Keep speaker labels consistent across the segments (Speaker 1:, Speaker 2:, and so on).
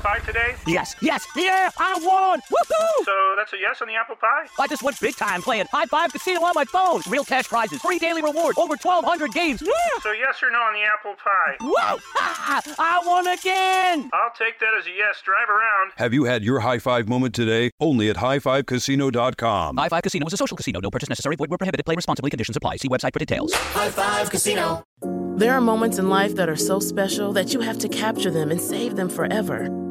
Speaker 1: pie today?
Speaker 2: Yes, yes, yeah, I won! Woohoo!
Speaker 1: So that's a yes on the apple pie?
Speaker 2: I just went big time playing High Five Casino on my phone. Real cash prizes, free daily rewards, over 1,200 games. Yeah!
Speaker 1: So yes or no on the apple pie?
Speaker 2: Whoa! Ah, I won again!
Speaker 1: I'll take that as a yes. Drive around.
Speaker 3: Have you had your high five moment today? Only at highfivecasino.com.
Speaker 2: High Five Casino is a social casino. No purchase necessary. Void where prohibited. Play responsibly. Conditions apply. See website for details.
Speaker 4: High Five Casino.
Speaker 5: There are moments in life that are so special that you have to capture them and save them forever.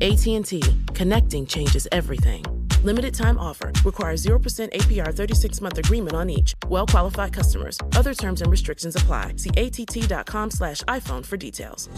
Speaker 5: AT&T. Connecting changes everything. Limited time offer. Requires 0% APR 36 month agreement on each. Well qualified customers. Other terms and restrictions apply. See att.com slash iPhone for details.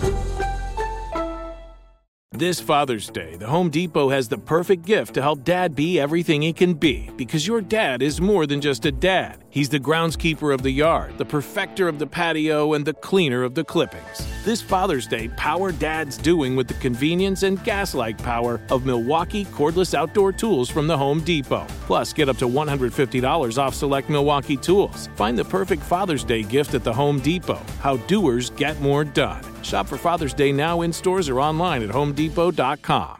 Speaker 6: This Father's Day, the Home Depot has the perfect gift to help dad be everything he can be because your dad is more than just a dad. He's the groundskeeper of the yard, the perfecter of the patio, and the cleaner of the clippings. This Father's Day, power dad's doing with the convenience and gas like power of Milwaukee cordless outdoor tools from the Home Depot. Plus, get up to $150 off select Milwaukee tools. Find the perfect Father's Day gift at the Home Depot. How doers get more done. Shop for Father's Day now in stores or online at homedepot.com.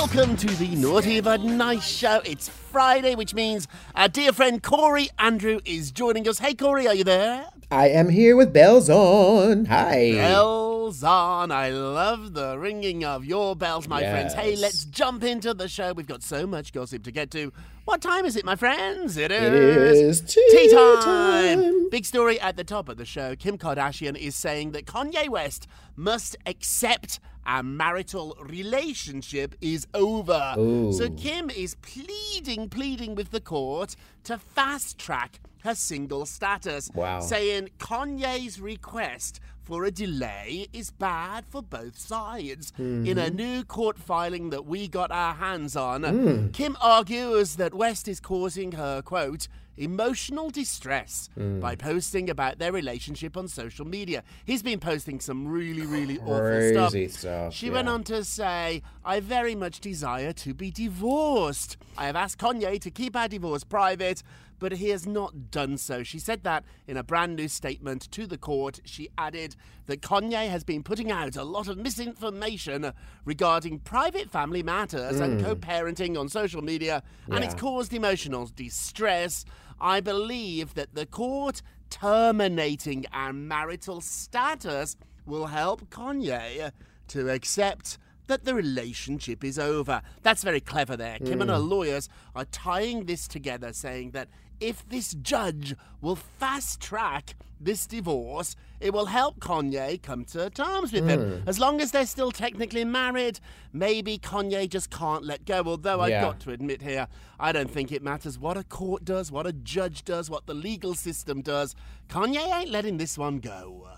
Speaker 7: Welcome to the Naughty but Nice show. It's Friday, which means our dear friend Corey Andrew is joining us. Hey, Corey, are you there?
Speaker 8: I am here with bells on. Hi.
Speaker 7: Bells on. I love the ringing of your bells, my friends. Hey, let's jump into the show. We've got so much gossip to get to. What time is it, my friends? It is,
Speaker 8: It is tea
Speaker 7: time.
Speaker 8: time.
Speaker 7: Big story at the top of the show. Kim Kardashian is saying that Kanye West must accept our marital relationship is over.
Speaker 8: Ooh.
Speaker 7: So Kim is pleading, pleading with the court to fast track her single status.
Speaker 8: Wow.
Speaker 7: Saying Kanye's request for a delay is bad for both sides. In a mm-hmm. new court filing that we got our hands on, hmm. Kim argues that West is causing her, quote, emotional distress hmm. by posting about their relationship on social media. He's been posting some really, really awful stuff.
Speaker 8: Stuff,
Speaker 7: She went on to say, I very much desire to be divorced. I have asked Kanye to keep our divorce private, but he has not done so. She said that in a brand new statement to the court. She added that Kanye has been putting out a lot of misinformation regarding private family matters and co parenting on social media, and it's
Speaker 8: Mm.
Speaker 7: Caused emotional distress. I believe that the court terminating our marital status will help Kanye to accept that the relationship is over. That's very clever there. Kim and her mm. lawyers are tying this together, saying that if this judge will fast track this divorce, it will help Kanye come to terms with him. Mm. As long as they're still technically married, maybe Kanye just can't let go. Although I've got to admit here, I don't think it matters what a court does, what a judge does, what the legal system does. Kanye ain't letting this one go.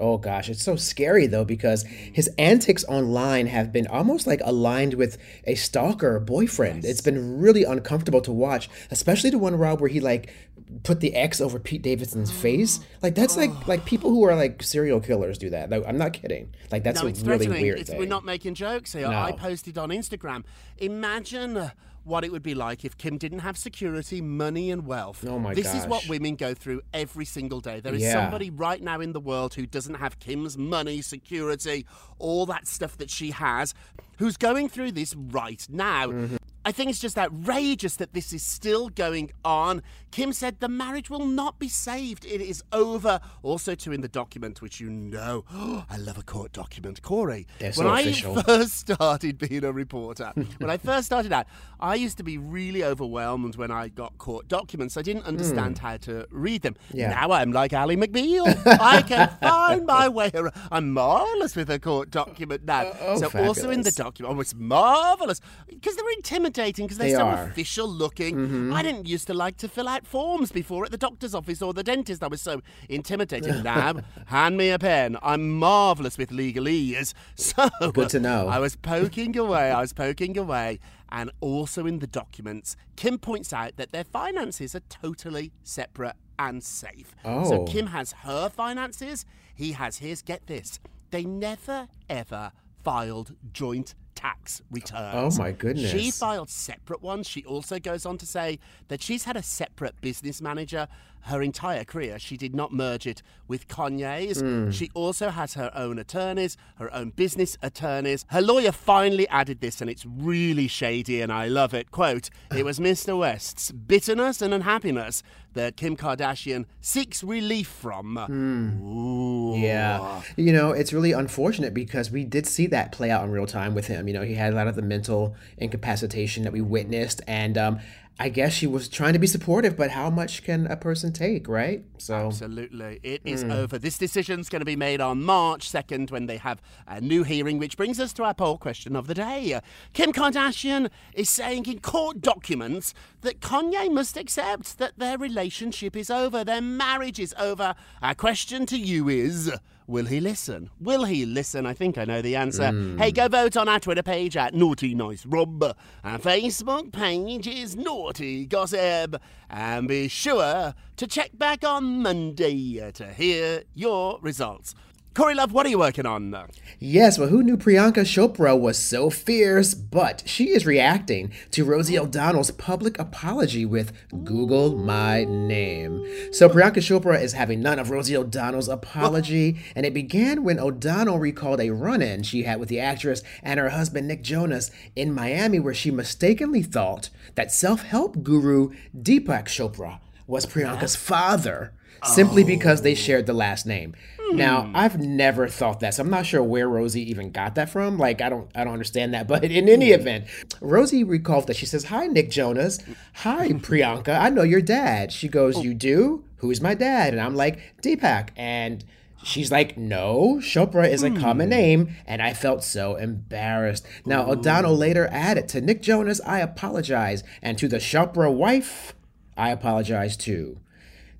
Speaker 8: Oh gosh, it's so scary though because his antics online have been almost like aligned with a stalker boyfriend. It's been really uncomfortable to watch, especially the one Rob where he like put the X over Pete Davidson's face. Like that's like oh. like people who are like serial killers do that. Like, I'm not kidding. Like that's
Speaker 7: no,
Speaker 8: a
Speaker 7: it's
Speaker 8: really weird
Speaker 7: It's,
Speaker 8: thing.
Speaker 7: we're not making jokes here.
Speaker 8: No.
Speaker 7: I posted on Instagram. Imagine what it would be like if Kim didn't have security, money, and wealth.
Speaker 8: Oh my
Speaker 7: This is what women go through every single day. There is
Speaker 8: Yeah.
Speaker 7: somebody right now in the world who doesn't have Kim's money, security, all that stuff that she has, who's going through this right now.
Speaker 8: Mm-hmm.
Speaker 7: I think it's just outrageous that this is still going on. Kim said the marriage will not be saved. It is over. Also, too, in the document, which you know, I love a court document. Corey, when
Speaker 8: so
Speaker 7: I
Speaker 8: official.
Speaker 7: first started being a reporter, when I first started out, I used to be really overwhelmed when I got court documents. I didn't understand hmm. how to read them.
Speaker 8: Yeah.
Speaker 7: Now I'm like Ally McBeal. I can find my way around. I'm marvelous with a court document now.
Speaker 8: oh, oh
Speaker 7: so also in the document, oh, it's marvelous because they're intimidating because they're
Speaker 8: They
Speaker 7: so
Speaker 8: are. Mm-hmm.
Speaker 7: official looking. I didn't used to like to fill out forms before at the doctor's office or the dentist. I was so intimidated. now, hand me a pen. I'm marvelous with legalese. So
Speaker 8: Good to know.
Speaker 7: I was poking away. I was poking away. And also in the documents, Kim points out that their finances are totally separate and safe.
Speaker 8: Oh. So.
Speaker 7: Kim has her finances, he has his. Get this. They never, ever filed joint tax returns.
Speaker 8: Oh, my goodness.
Speaker 7: She filed separate ones. She also goes on to say that she's had a separate business manager her entire career. She did not merge it with Kanye's.
Speaker 8: Hmm.
Speaker 7: She also has her own attorneys, her own business attorneys. Her lawyer finally added this, and it's really shady, and I love it. Quote, it was Mr. West's bitterness and unhappiness that Kim Kardashian seeks relief from. Ooh.
Speaker 8: Yeah. You know, it's really unfortunate because we did see that play out in real time with him. You know, he had a lot of the mental incapacitation that we witnessed. And um, I guess she was trying to be supportive, but how much can a person take, right? So,
Speaker 7: Absolutely. It is
Speaker 8: Hmm.
Speaker 7: over. This decision's going to be made on March 2nd when they have a new hearing, which brings us to our poll question of the day. Kim Kardashian is saying in court documents that Kanye must accept that their relationship is over, their marriage is over. Our question to you is. Will he listen? Will he listen? I think I know the answer.
Speaker 8: Hmm.
Speaker 7: Hey, go vote on our Twitter page at Naughty Nice Rob. Our Facebook page is Naughty Gossip. And be sure to check back on Monday to hear your results. Corey Love, what are you working on?
Speaker 8: yes, well, who knew Priyanka Chopra was so fierce? But she is reacting to Rosie O'Donnell's public apology with Google My Name. So, Priyanka Chopra is having none of Rosie O'Donnell's apology, and it began when O'Donnell recalled a run in she had with the actress and her husband Nick Jonas in Miami, where she mistakenly thought that self help guru Deepak Chopra was Priyanka's father simply oh. because they shared the last name. Now, hmm. I've never thought that, so I'm not sure where Rosie even got that from. Like, I don't, I don't understand that. But in any hmm. event, Rosie recalled that she says, "Hi, Nick Jonas. Hi, Priyanka. I know your dad." She goes, oh. "You do? Who's my dad?" And I'm like, "Deepak." And She's like, no, Chopra is a common hmm. name, and I felt so embarrassed. Now, O'Donnell oh. later added, to Nick Jonas, I apologize, and to the Chopra wife, I apologize too.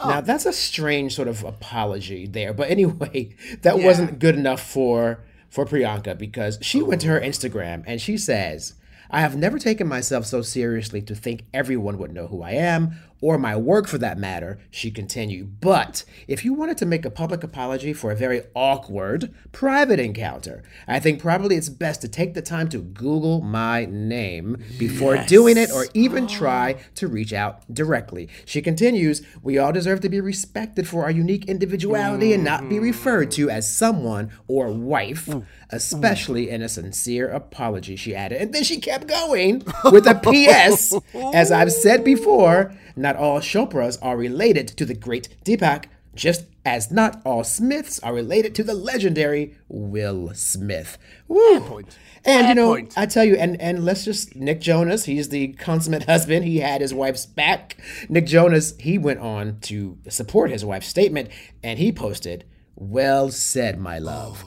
Speaker 8: Now, oh. that's a strange sort of apology there. But anyway, that wasn't good enough for for Priyanka because she went to her Instagram and she says, I have never taken myself so seriously to think everyone would know who I am or my work for that matter, she continued. But if you wanted to make a public apology for a very awkward private encounter, I think probably it's best to take the time to Google my name before doing it or even try to reach out directly. She continues, We all deserve to be respected for our unique individuality and not be referred to as someone or wife, especially in a sincere apology, she added. And then she kept going with a P.S. As I've said before, not all Chopras are related to the great Deepak, just as not all Smiths are related to the legendary Will Smith. Woo.
Speaker 7: point.
Speaker 8: And you know,
Speaker 7: point.
Speaker 8: I tell you, and and let's just Nick Jonas, he's the consummate husband. He had his wife's back. Nick Jonas, he went on to support his wife's statement, and he posted, "Well said, my love."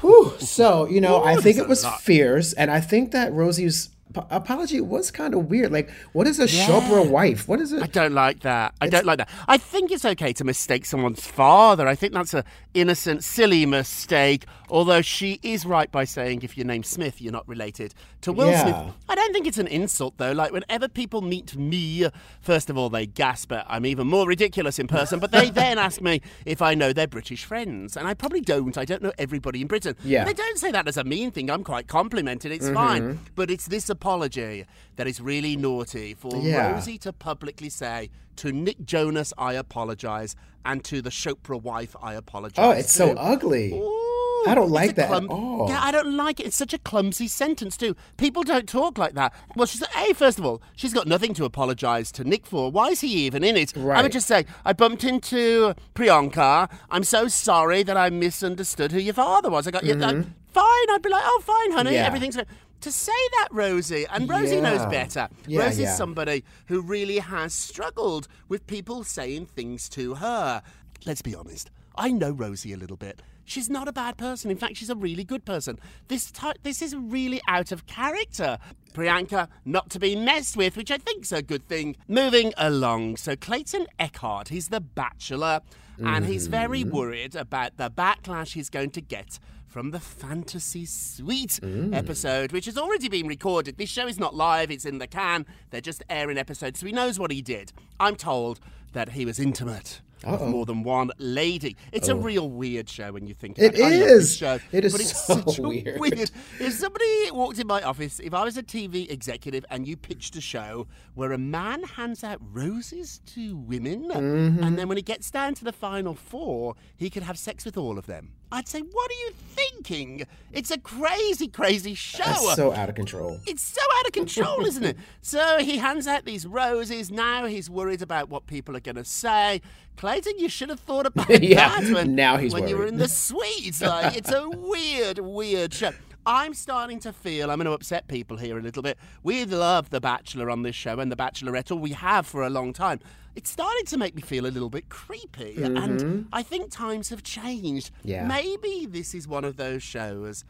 Speaker 8: Whew. So you know, I think it was fierce, and I think that Rosie's apology was kind of weird. Like, what is a Chopra wife? What is it?
Speaker 7: I don't like that. I don't like that. I think it's okay to mistake someone's father. I think that's a innocent, silly mistake. Although she is right by saying if your name's Smith, you're not related to Will
Speaker 8: Yeah.
Speaker 7: Smith. I don't think it's an insult though. Like whenever people meet me, first of all they gasp at I'm even more ridiculous in person, but they then ask me if I know their British friends, and I probably don't. I don't know everybody in Britain.
Speaker 8: Yeah.
Speaker 7: They don't say that as a mean thing. I'm quite complimented. It's mm-hmm. fine. But it's this apology that is really naughty for
Speaker 8: Yeah.
Speaker 7: Rosie to publicly say to Nick Jonas, I apologise, and to the Chopra wife, I apologise.
Speaker 8: Oh, it's so ugly.
Speaker 7: Ooh,
Speaker 8: I don't like that at all.
Speaker 7: Yeah, I don't like it. It's such a clumsy sentence too. People don't talk like that. Well, she's hey, first of all, she's got nothing to apologise to Nick for. Why is he even in it? I would just say, I bumped into Priyanka. I'm so sorry that I misunderstood who your father was. I got you. uh, fine. I'd be like, oh, fine, honey.
Speaker 8: Mm-hmm. Yeah.
Speaker 7: Everything's. fine." To say that, Rosie, and Rosie knows better.
Speaker 8: Yeah,
Speaker 7: Rosie's
Speaker 8: yeah.
Speaker 7: somebody who really has struggled with people saying things to her. Let's be honest. I know Rosie a little bit. She's not a bad person. In fact, she's a really good person. This this is really out of character. Priyanka, not to be messed with, which I think's a good thing. Moving along. So Clayton Echard, he's the bachelor, and he's very mm-hmm. worried about the backlash he's going to get from the Fantasy Suite mm. episode, which has already been recorded. This show is not live, it's in the can. They're just airing episodes, so he knows what he did. I'm told that he was intimate. With more than one lady. It's a real weird show when you think about
Speaker 8: It
Speaker 7: it.
Speaker 8: Is.
Speaker 7: show,
Speaker 8: It is
Speaker 7: but it's
Speaker 8: so
Speaker 7: such
Speaker 8: weird.
Speaker 7: weird. If somebody walked in my office, if I was a TV executive and you pitched a show where a man hands out roses to women,
Speaker 8: Mm-hmm.
Speaker 7: and then when it gets down to the final four, he could have sex with all of them. I'd say, what are you thinking? It's a crazy, crazy show.
Speaker 8: That's so out of control.
Speaker 7: It's so out of control, isn't it? So he hands out these roses. Now he's worried about what people are going to say. Clayton, you should have thought about
Speaker 8: Yeah,
Speaker 7: that when,
Speaker 8: now he's
Speaker 7: when you were in the suite. Like, it's a weird, weird show. I'm starting to feel I'm going to upset people here a little bit. We love The Bachelor on this show and The Bachelorette, or we have for a long time. It's starting to make me feel a little bit creepy, and I think times have changed.
Speaker 8: Mm-hmm. Yeah.
Speaker 7: Maybe this is one of those shows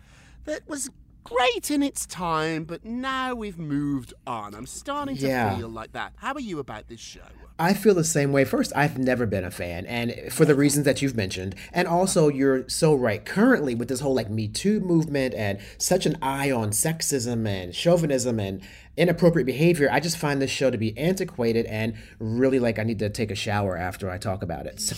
Speaker 7: that was great in its time, but now we've moved on. I'm starting to
Speaker 8: Yeah.
Speaker 7: feel like that. How are you about this show?
Speaker 8: I feel the same way. First, I've never been a fan, and for the reasons that you've mentioned, and also you're so right. Currently, with this whole like Me Too movement and such an eye on sexism and chauvinism and inappropriate behavior, I just find this show to be antiquated and really like I need to take a shower after I talk about it. So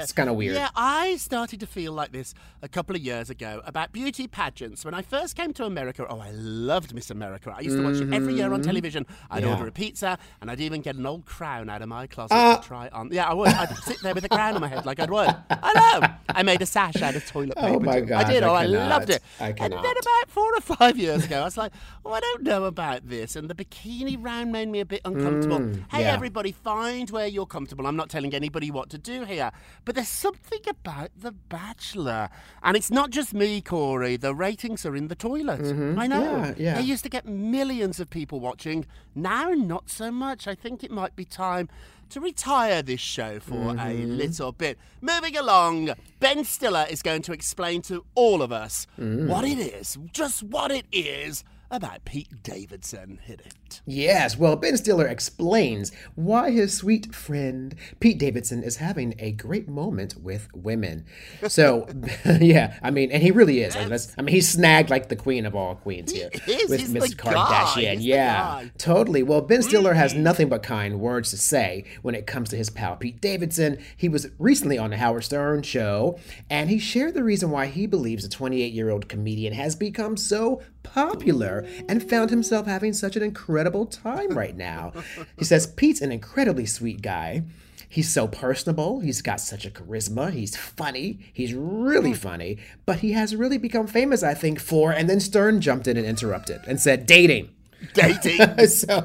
Speaker 8: it's kind of weird.
Speaker 7: Yeah, I started to feel like this a couple of years ago about beauty pageants. When I first came to America, oh, I loved Miss America. I used to watch it every year on television. I'd
Speaker 8: Mm-hmm. Yeah.
Speaker 7: order a pizza and I'd even get an old crown out of my closet
Speaker 8: Uh,
Speaker 7: to try on. Yeah, I would. I'd sit there with a crown on my head like I'd would. I know. I made a sash out of toilet paper.
Speaker 8: Oh my gosh,
Speaker 7: I did.
Speaker 8: I
Speaker 7: oh, I loved it.
Speaker 8: I
Speaker 7: And then about four or five years ago, I was like, oh, I don't know about this. And the bikini round made me a bit uncomfortable. hey,
Speaker 8: Mm, yeah.
Speaker 7: everybody, find where you're comfortable. I'm not telling anybody what to do here. But there's something about The Bachelor. And it's not just me, Corey. The ratings are in the toilet. I know.
Speaker 8: Mm-hmm. Yeah, yeah.
Speaker 7: They used to get millions of people watching. Now, not so much. I think it might be time to retire this show for a
Speaker 8: Mm-hmm.
Speaker 7: little bit. Moving along, Ben Stiller is going to explain to all of us
Speaker 8: Mm.
Speaker 7: what it is, just what it is, about Pete Davidson. Hit it.
Speaker 8: Yes, well, Ben Stiller explains why his sweet friend Pete Davidson is having a great moment with women. So, yeah, I mean, and he really is. I mean, that's, I mean, he's snagged like the queen of all queens here
Speaker 7: is,
Speaker 8: with Miss Kardashian. yeah.
Speaker 7: Mm.
Speaker 8: totally. Well, Ben Stiller has nothing but kind words to say when it comes to his pal Pete Davidson. He was recently on the Howard Stern show, and he shared the reason why he believes the 28 year old comedian has become so popular and found himself having such an incredible time right now. He says Pete's an incredibly sweet guy. He's so personable. He's got such a charisma. He's funny. He's really funny. But he has really become famous, I think, for. And then Stern jumped in and interrupted and said, dating.
Speaker 7: Dating.
Speaker 8: so,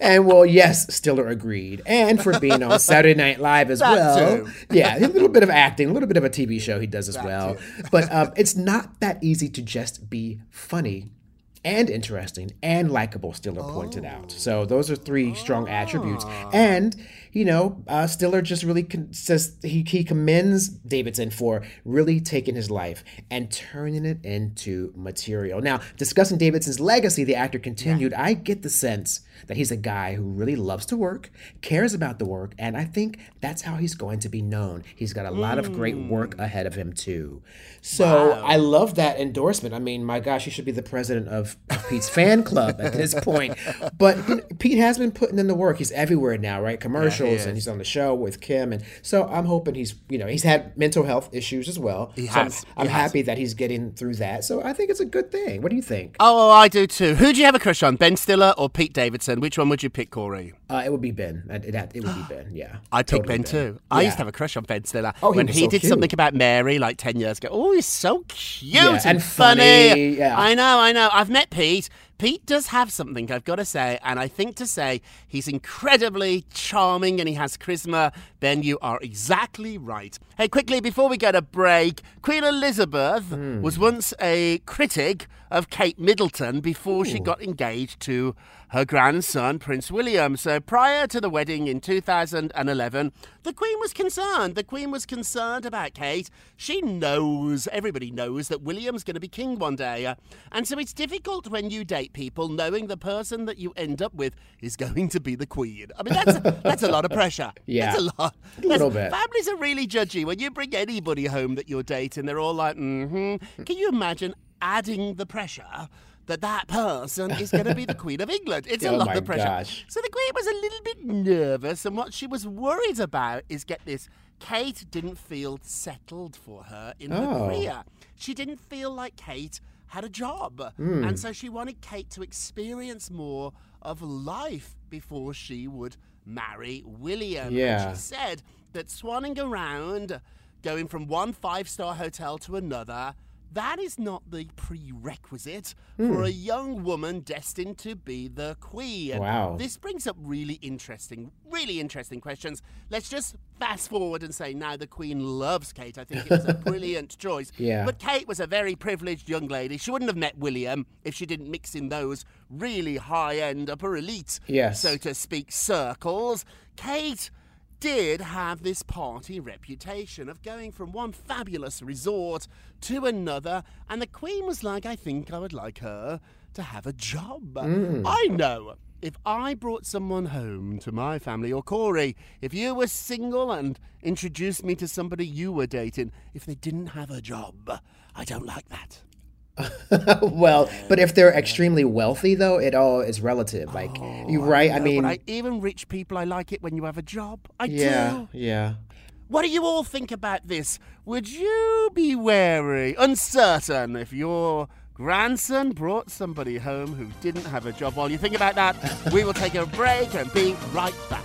Speaker 8: and well, yes, Stiller agreed. And for being on Saturday Night Live as
Speaker 7: That
Speaker 8: well.
Speaker 7: too.
Speaker 8: Yeah, a little bit of acting, a little bit of a TV show he does as well. But um, it's not that easy to just be funny and interesting and likable, Stiller pointed out. So those are three strong attributes. Ah. And you know, uh, Stiller just really con- says he, he commends Davidson for really taking his life and turning it into material. Now, discussing Davidson's legacy, the actor continued, I get the sense that he's a guy who really loves to work, cares about the work, and I think that's how he's going to be known. He's got a lot of great work ahead of him, too. So I love that endorsement. I mean, my gosh, he should be the president of Pete's fan club at this point. But Pete has been putting in the work. He's everywhere now, right? Commercials, and he's on the show with Kim. And so I'm hoping he's, you know, he's had mental health issues as well.
Speaker 7: He
Speaker 8: So I'm-
Speaker 7: has.
Speaker 8: I'm,
Speaker 7: has.
Speaker 8: happy that he's getting through that. So I think it's a good thing. What do you think?
Speaker 7: Oh, I do too. Who do you have a crush on, Ben Stiller or Pete Davidson? Which one would you pick, Corey?
Speaker 8: Uh, it would be Ben. It, it, it would be Ben, yeah.
Speaker 7: I'd pick
Speaker 8: Totally
Speaker 7: Ben too. I used to have a crush on Ben Stiller
Speaker 8: Oh, he
Speaker 7: when he
Speaker 8: so
Speaker 7: did
Speaker 8: cute.
Speaker 7: something about Mary like ten years ago. Oh, he's so cute
Speaker 8: Yeah,
Speaker 7: and,
Speaker 8: and
Speaker 7: funny.
Speaker 8: funny, yeah.
Speaker 7: I know, I know. I've met Pete. 8 Pete does have something, I've got to say, and I think to say he's incredibly charming and he has charisma. Ben, you are exactly right. Hey, quickly before we go to break, Queen Elizabeth
Speaker 8: Hmm.
Speaker 7: was once a critic of Kate Middleton before she got engaged to her grandson, Prince William. So prior to the wedding in 2011, the Queen was concerned. The Queen was concerned about Kate. She knows, everybody knows, that William's going to be king one day. Uh, and so it's difficult when you date people knowing the person that you end up with is going to be the Queen. I mean, that's, that's a lot of pressure.
Speaker 8: Yeah.
Speaker 7: That's a lot.
Speaker 8: A little
Speaker 7: That's-
Speaker 8: bit.
Speaker 7: Families are really judgy. When you bring anybody home that you're dating, they're all like, mm hmm. Can you imagine adding the pressure? That that person is going to be the Queen of England. It's a
Speaker 8: Oh
Speaker 7: lot
Speaker 8: my
Speaker 7: of pressure.
Speaker 8: gosh.
Speaker 7: So the Queen was a little bit nervous, and what she was worried about is get this Kate didn't feel settled for her in her
Speaker 8: Oh.
Speaker 7: career. She didn't feel like Kate had a job.
Speaker 8: Hmm.
Speaker 7: And so she wanted Kate to experience more of life before she would marry William. And she said that swanning around, going from one five star hotel to another, that is not the prerequisite hmm. for a young woman destined to be the queen.
Speaker 8: Wow.
Speaker 7: This brings up really interesting, really interesting questions. Let's just fast forward and say now the queen loves Kate. I think it was a brilliant choice.
Speaker 8: Yeah.
Speaker 7: But Kate was a very privileged young lady. She wouldn't have met William if she didn't mix in those really high end, upper elite,
Speaker 8: Yes.
Speaker 7: so to speak, circles. Kate did have this party reputation of going from one fabulous resort to another, and the Queen was like, I think I would like her to have a job. Mm. I know. If I brought someone home to my family, or Corey, if you were single and introduced me to somebody you were dating, if they didn't have a job, I don't like that.
Speaker 8: well, but if they're extremely wealthy, though, it all is relative. Like, oh, you right? I
Speaker 7: No,
Speaker 8: mean,
Speaker 7: I, even rich people, I like it when you have a job. I
Speaker 8: yeah,
Speaker 7: do.
Speaker 8: yeah.
Speaker 7: What do you all think about this? Would you be wary, uncertain, if your grandson brought somebody home who didn't have a job? While you think about that, we will take a break and be right back.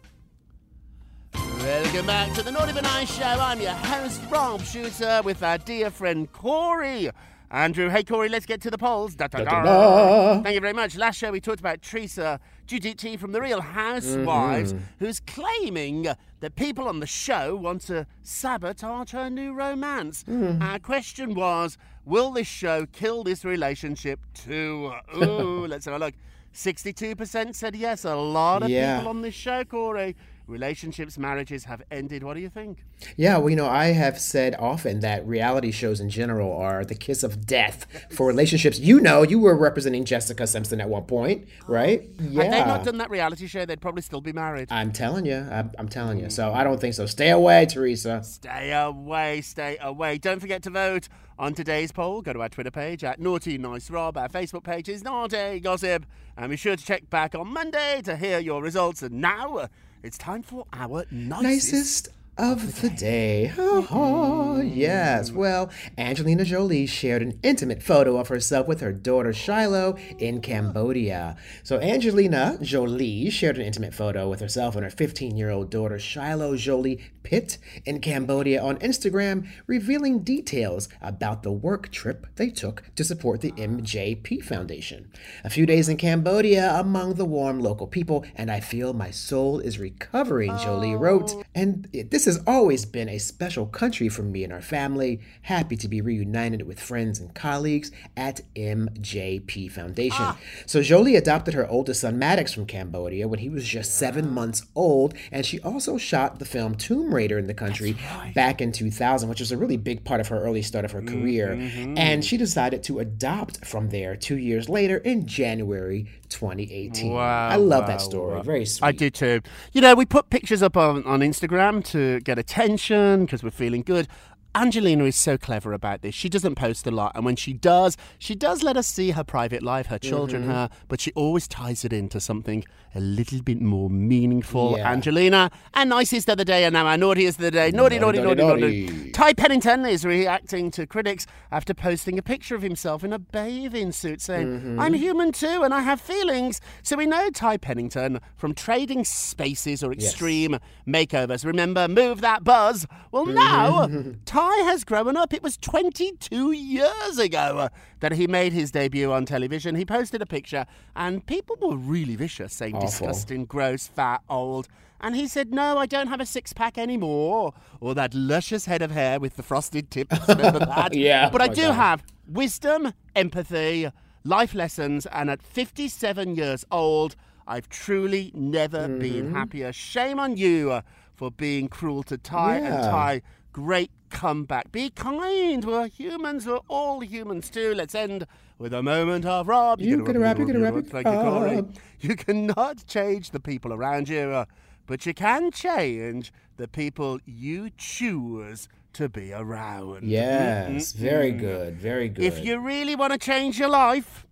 Speaker 7: Welcome back to the Naughty But Nice Show. I'm your host, Rob Shuter, with our dear friend Corey. Andrew, hey Corey, let's get to the polls. Da, da, da. Thank you very much. Last show we talked about Teresa Giudice from The Real Housewives, mm-hmm. who's claiming that people on the show want to sabotage her new romance. Mm. Our question was, will this show kill this relationship too? Ooh, let's have a look. 62% said yes. A lot of
Speaker 8: Yeah.
Speaker 7: people on this show, Corey. Relationships, marriages have ended. What do you think?
Speaker 8: Yeah, well, you know, I have said often that reality shows in general are the kiss of death for relationships. You know, you were representing Jessica Simpson at one point, right? Yeah.
Speaker 7: Had they not done that reality show, they'd probably still be married.
Speaker 8: I'm telling you, I'm, I'm telling you. So I don't think so. Stay away, Teresa.
Speaker 7: Stay away, stay away. Don't forget to vote on today's poll. Go to our Twitter page at Naughty Nice Rob. Our Facebook page is Naughty Gossip. And be sure to check back on Monday to hear your results. And now it's time for our nicest,
Speaker 8: Nicest of the day. Oh, yes. Well, Angelina Jolie shared an intimate photo of herself with her daughter Shiloh in Cambodia. So, Angelina Jolie shared an intimate photo with herself and her 15 year old daughter Shiloh Jolie Pitt in Cambodia on Instagram, revealing details about the work trip they took to support the MJP Foundation. A few days in Cambodia among the warm local people, and I feel my soul is recovering, Jolie oh. wrote. And this has always been a special country for me and our family. Happy to be reunited with friends and colleagues at MJP Foundation. Ah. So Jolie adopted her oldest son Maddox from Cambodia when he was just seven months old, and she also shot the film Tomb Raider in the country back in 2000, which was a really big part of her early start of her mm-hmm. career. And she decided to adopt from there two years later in January 2018.
Speaker 7: Wow,
Speaker 8: I love
Speaker 7: wow,
Speaker 8: that story.
Speaker 7: wow.
Speaker 8: Very sweet.
Speaker 7: I do too. You know, we put pictures up on, on Instagram to get attention because we're feeling good. Angelina is so clever about this. She doesn't post a lot, and when she does, she does let us see her private life, her children,
Speaker 8: Mm-hmm.
Speaker 7: her, but she always ties it into something a little bit more meaningful.
Speaker 8: Yeah.
Speaker 7: Angelina, our nicest of the day, and now our naughtiest of the day. Naughty, naughty, naughty,
Speaker 8: Naughty,
Speaker 7: naughty.
Speaker 8: naughty.
Speaker 7: Ty Pennington is reacting to critics after posting a picture of himself in a bathing suit saying,
Speaker 8: Mm-hmm.
Speaker 7: I'm human too and I have feelings. So we know Ty Pennington from Trading Spaces or Extreme Makeovers. Remember, Move That Bus? Well, now Ty has grown up. It was 22 years ago that he made his debut on television. He posted a picture and people were really vicious, saying
Speaker 8: Awful.
Speaker 7: disgusting, gross, fat, old. And he said, No, I don't have a six pack anymore. Or that luscious head of hair with the frosted tips. Remember that?
Speaker 8: Yeah.
Speaker 7: But I
Speaker 8: Oh
Speaker 7: do
Speaker 8: God.
Speaker 7: have wisdom, empathy, life lessons, and at 57 years old, I've truly never
Speaker 8: Mm-hmm.
Speaker 7: been happier. Shame on you for being cruel to Ty and Ty. Great comeback. Be kind. We're humans. We're all humans too. Let's end with a moment of Rob.
Speaker 8: You get a rap, you get a rap, you
Speaker 7: Thank you, Corey. You cannot change the people around you, uh, but you can change the people you choose to be around.
Speaker 8: Yes, very good, very good.
Speaker 7: If you really want to change your life,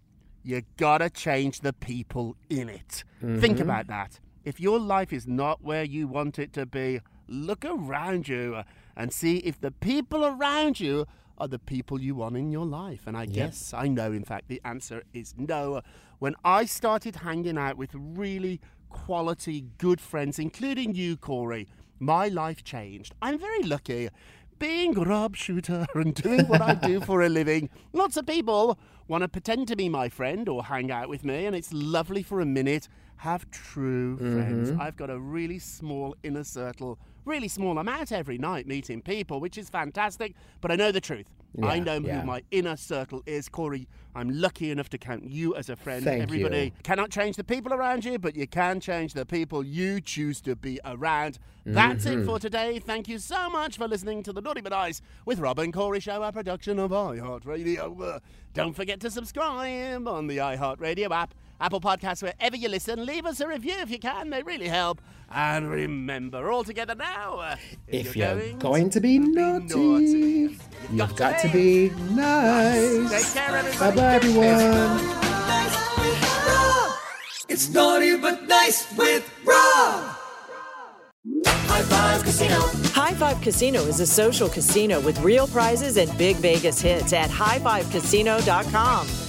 Speaker 7: you gotta change the people in it.
Speaker 8: Mm-hmm.
Speaker 7: Think about that. If your life is not where you want it to be, look around you and see if the people around you are the people you want in your life. And I guess I know, in fact, the answer is no. When I started hanging out with really quality, good friends, including you, Corey, my life changed. I'm very lucky being a Rob Shuter and doing what I do for a living. Lots of people want to pretend to be my friend or hang out with me, and it's lovely for a minute. Have true friends. Mm-hmm. I've got a really small inner circle, really small. I'm out every night meeting people, which is fantastic, but I know the truth. I know
Speaker 8: yeah.
Speaker 7: who my inner circle is. Corey, I'm lucky enough to count you as a friend.
Speaker 8: Thank
Speaker 7: Everybody
Speaker 8: you.
Speaker 7: cannot change the people around you, but you can change the people you choose to be around. That's
Speaker 8: Mm-hmm.
Speaker 7: it for today. Thank you so much for listening to the Naughty But Nice with Rob and Corey Show, a production of iHeartRadio. Don't forget to subscribe on the iHeartRadio app, Apple Podcasts, wherever you listen. Leave us a review if you can; they really help. And remember, all together now. uh,
Speaker 8: if
Speaker 7: you're
Speaker 8: you're going to be naughty,
Speaker 7: naughty,
Speaker 8: you've got to be nice.
Speaker 7: Take care, everybody.
Speaker 8: Bye bye, everyone.
Speaker 4: It's naughty but nice with Rob. High Five Casino.
Speaker 9: High Five Casino is a social casino with real prizes and big Vegas hits at highfivecasino.com.